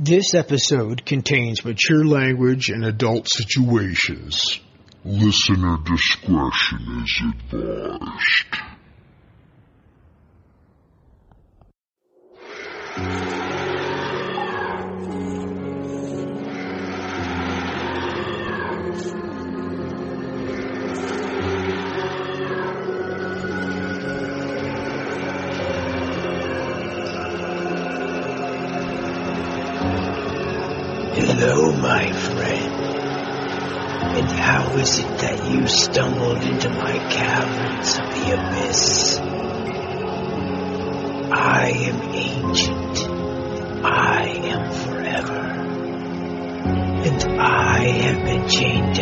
This episode contains mature language and adult situations. Listener discretion is advised. You stumbled into my caverns of the abyss? I am ancient. I am forever. And I have been chained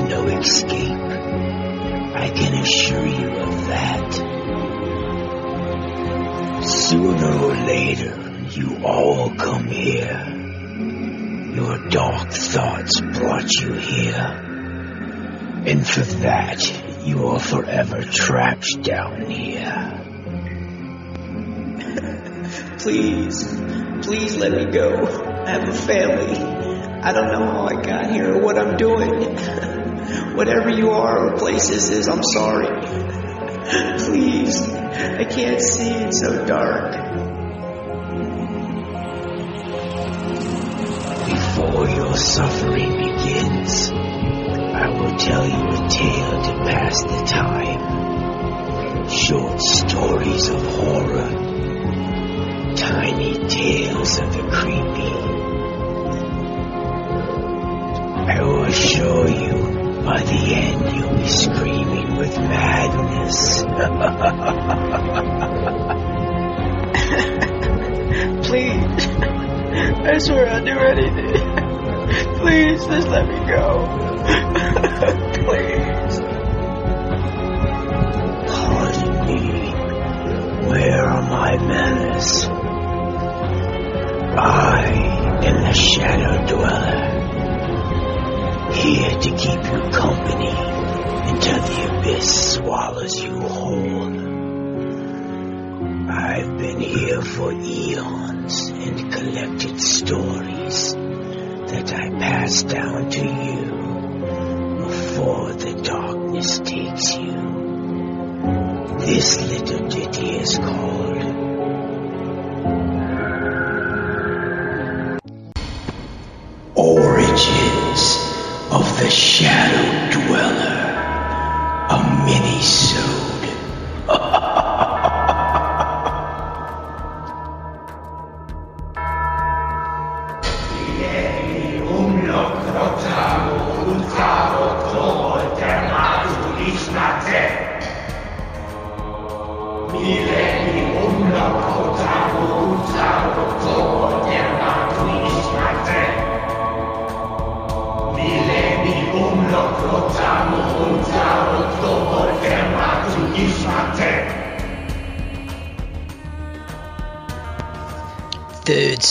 no escape. I can assure you of that. Sooner or later, you all come here. Your dark thoughts brought you here. And for that, you are forever trapped down here. please, please let me go. I have a family. I don't know how I got here or what I'm doing. Whatever you are or places is, I'm sorry. Please, I can't see, it's so dark. Before your suffering begins, I will tell you a tale to pass the time. Short stories of horror. Tiny tales of the creepy. I will assure you, by the end you'll be screaming with madness. Please, I swear I'll do anything. Please, just let me go. Please. Pardon me. Where are my manners? I am the Shadow Dweller. Here to keep you company until the abyss swallows you whole. I've been here for eons and collected stories that I pass down to you before the darkness takes you. This little ditty is called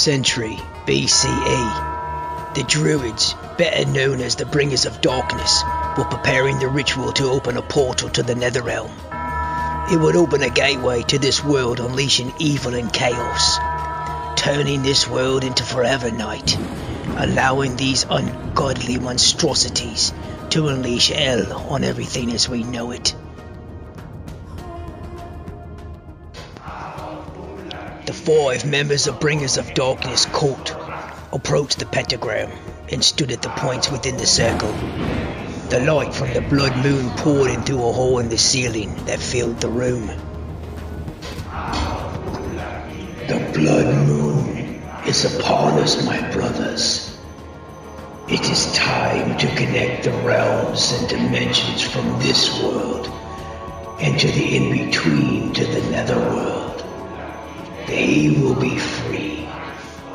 century BCE. The Druids, better known as the Bringers of Darkness, were preparing the ritual to open a portal to the Netherrealm. It would open a gateway to this world, unleashing evil and chaos, turning this world into forever night, allowing these ungodly monstrosities to unleash hell on everything as we know it. Five members of Bringers of Darkness cult approached the pentagram and stood at the points within the circle. The light from the blood moon poured into a hole in the ceiling that filled the room. The blood moon is upon us, my brothers. It is time to connect the realms and dimensions from this world and to the in-between to the netherworld. They will be free,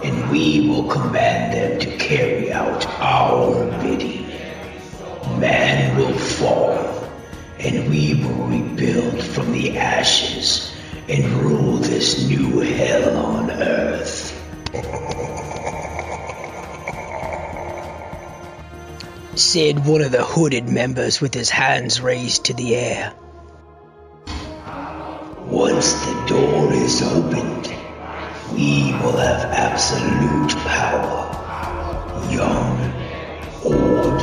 and we will command them to carry out our bidding. Man will fall, and we will rebuild from the ashes and rule this new hell on earth. Said one of the hooded members with his hands raised to the air. Once the door is open, we will have absolute power. Young, old,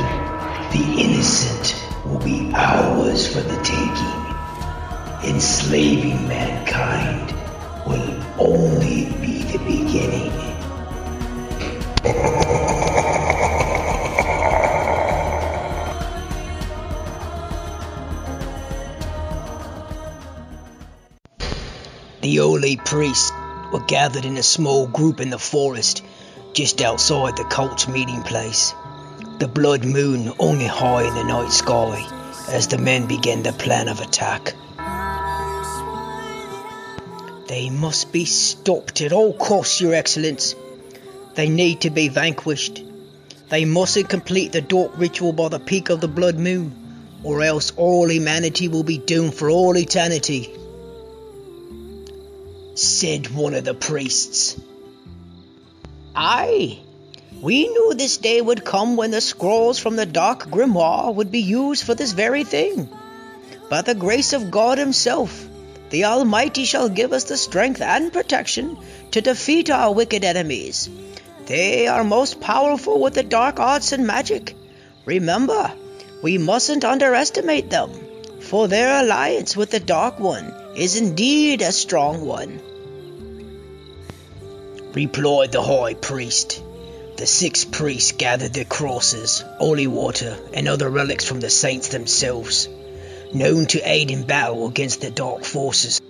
the innocent will be ours for the taking. Enslaving mankind will only be the beginning. The holy priests were gathered in a small group in the forest just outside the cult's meeting place. The blood moon only high in the night sky as the men began their plan of attack. They must be stopped at all costs, Your Excellence. They need to be vanquished. They mustn't complete the dark ritual by the peak of the blood moon, or else all humanity will be doomed for all eternity. Said one of the priests. Aye, we knew this day would come when the scrolls from the dark grimoire would be used for this very thing. By the grace of God Himself, the Almighty shall give us the strength and protection to defeat our wicked enemies. They are most powerful with the dark arts and magic. Remember, we mustn't underestimate them, for their alliance with the Dark One is indeed a strong one. Replied the High Priest. The six priests gathered their crosses, holy water, and other relics from the saints themselves, known to aid in battle against the dark forces.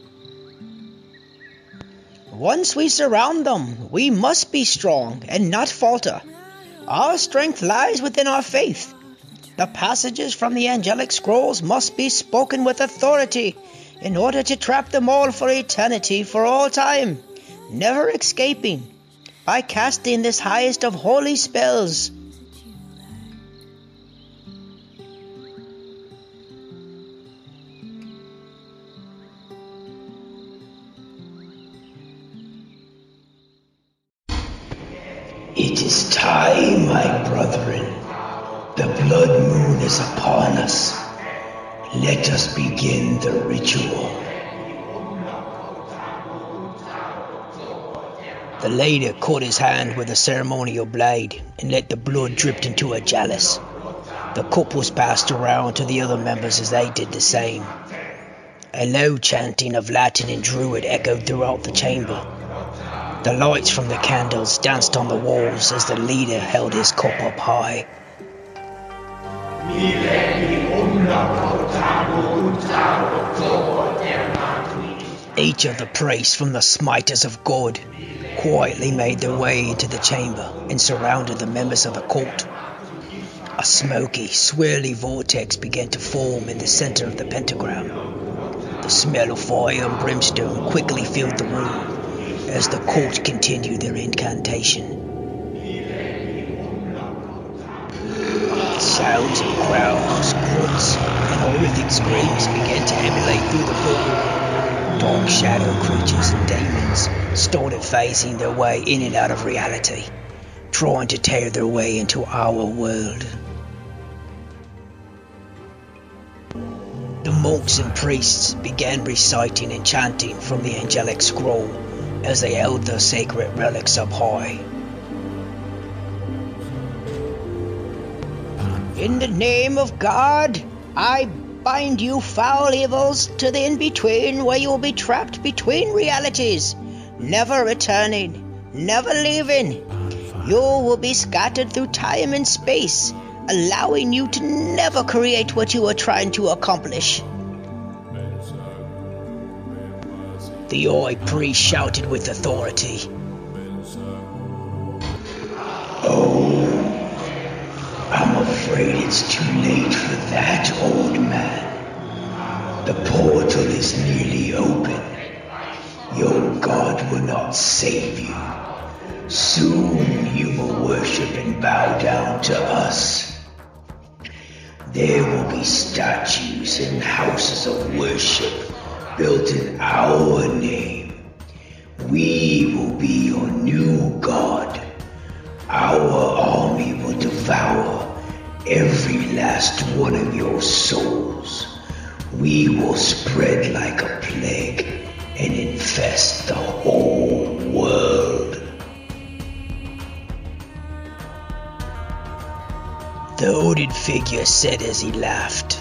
Once we surround them, we must be strong and not falter. Our strength lies within our faith. The passages from the angelic scrolls must be spoken with authority in order to trap them all for eternity, for all time, never escaping by casting this highest of holy spells. The leader caught his hand with a ceremonial blade and let the blood drip into a chalice. The cup was passed around to the other members as they did the same. A low chanting of Latin and Druid echoed throughout the chamber. The lights from the candles danced on the walls as the leader held his cup up high. Each of the priests from the Smiters of God quietly made their way into the chamber and surrounded the members of the court. A smoky, swirly vortex began to form in the center of the pentagram. The smell of fire and brimstone quickly filled the room as the court continued their incantation. Sounds of growls, grunts, and horrific screams began to emulate through the courtroom. Dark shadow creatures and demons started phasing their way in and out of reality, trying to tear their way into our world. The monks and priests began reciting and chanting from the angelic scroll as they held their sacred relics up high. In the name of God, I bind you foul evils to the in-between where you will be trapped between realities, never returning, never leaving. You will be scattered through time and space, allowing you to never create what you are trying to accomplish. The Oi priest shouted with authority. It's too late for that, old man. The portal is nearly open. Your God will not save you. Soon you will worship and bow down to us. There will be statues and houses of worship built in our name. We will be your new god. Our army will devour every last one of your souls. We will spread like a plague and infest the whole world. The hooded figure said as he laughed.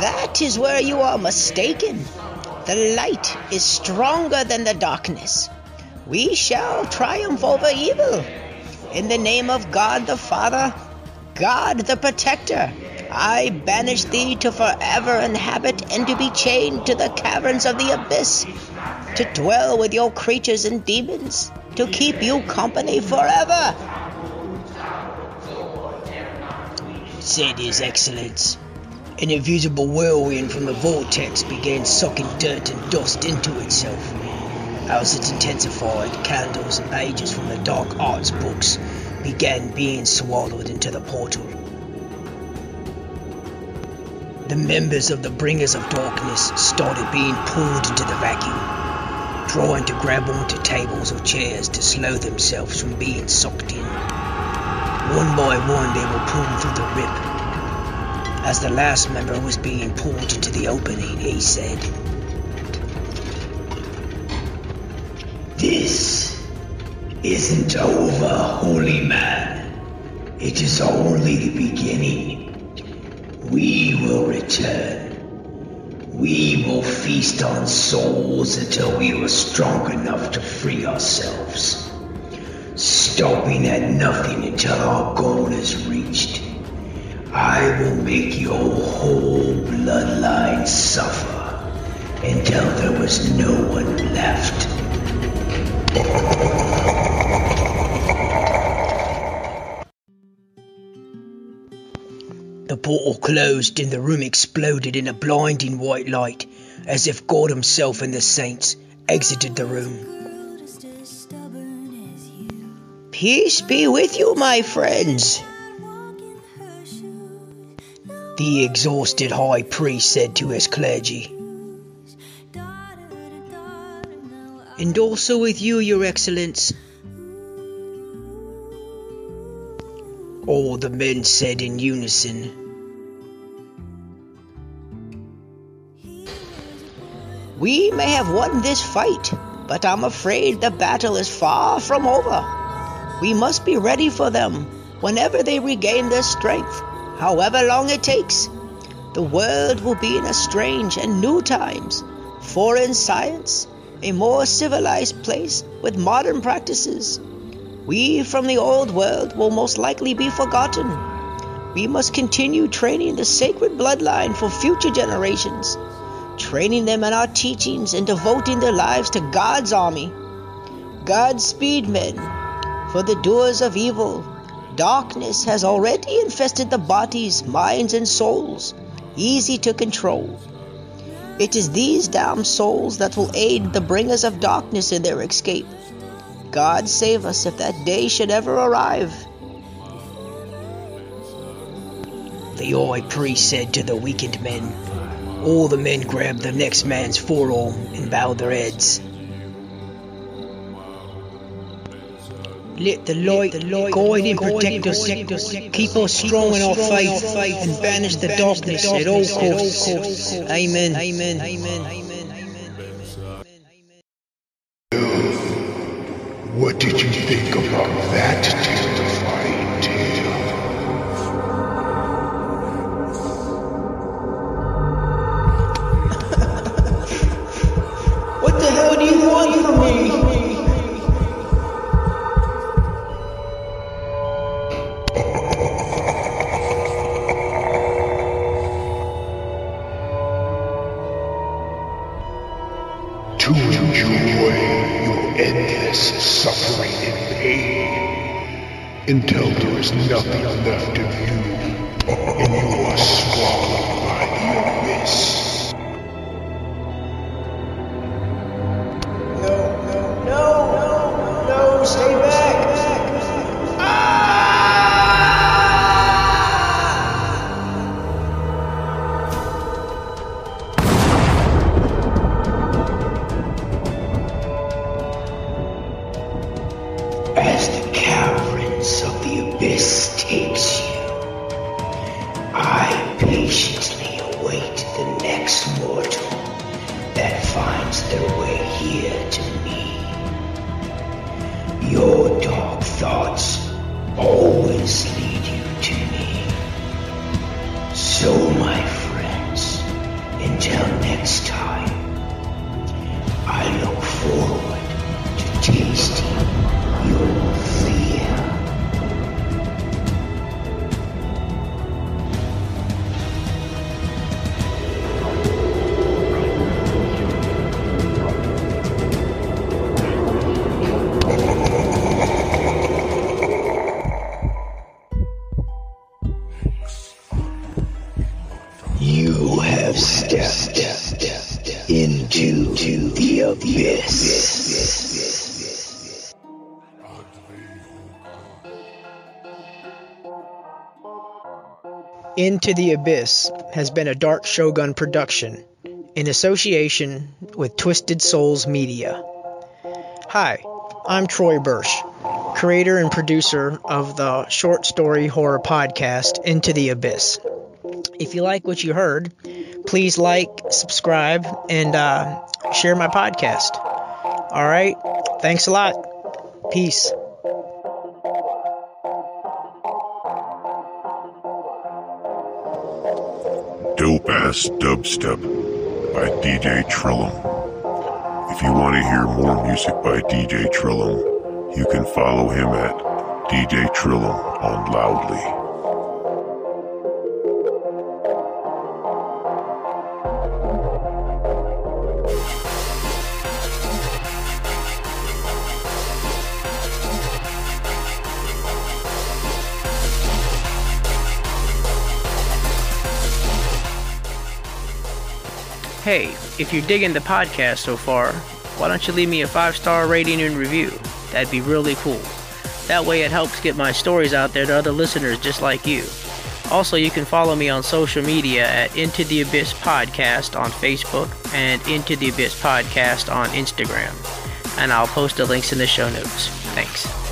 That is where you are mistaken. The light is stronger than the darkness. We shall triumph over evil. In the name of God the Father, God the Protector, I banish thee to forever inhabit and to be chained to the caverns of the abyss, to dwell with your creatures and demons, to keep you company forever. Said His Excellence. An invisible whirlwind from the vortex began sucking dirt and dust into itself. As it intensified, candles and pages from the dark arts books began being swallowed into the portal. The members of the Bringers of Darkness started being pulled into the vacuum, trying to grab onto tables or chairs to slow themselves from being sucked in. One by one, they were pulled through the rip. As the last member was being pulled into the opening, he said, This isn't over, holy man. It is only the beginning. We will return. We will feast on souls until we are strong enough to free ourselves. Stopping at nothing until our goal is reached. I will make your whole bloodline suffer until there was no one left. The portal closed and the room exploded in a blinding white light, as if God Himself and the saints exited the room. Peace be with you, my friends. The exhausted high priest said to his clergy. And also with you, your excellence. All the men said in unison. We may have won this fight, but I'm afraid the battle is far from over. We must be ready for them whenever they regain their strength, however long it takes. The world will be in a strange and new times, foreign science, a more civilized place with modern practices. We from the old world will most likely be forgotten. We must continue training the sacred bloodline for future generations, training them in our teachings and devoting their lives to God's army. Godspeed, men, for the doers of evil. Darkness has already infested the bodies, minds, and souls, easy to control. It is these damned souls that will aid the bringers of darkness in their escape. God save us if that day should ever arrive. The high priest said to the weakened men. All the men grabbed the next man's forearm and bowed their heads. Let the light, the light guide and protect us, keep us strong in our faith, and banish the darkness at all costs. Amen. Amen. Amen. What did you think about that until there is nothing left of you and you are mortal that finds their way here to me. Your abyss. Into the Abyss has been a Dark Shogun production in association with Twisted Souls Media. Hi, I'm Troy Bursch, creator and producer of the short story horror podcast Into the Abyss. If you like what you heard, please like, subscribe, and uh, share my podcast. All right, thanks a lot. Peace. Dope Ass Dubstep by DJ Trillum. If you want to hear more music by DJ Trillum, you can follow him at DJ Trillum on Loudly. Hey, if you're digging the podcast so far, why don't you leave me a five star rating and review? That'd be really cool. That way, it helps get my stories out there to other listeners just like you. Also, you can follow me on social media at Into the Abyss Podcast on Facebook and Into the Abyss Podcast on Instagram. And I'll post the links in the show notes. Thanks.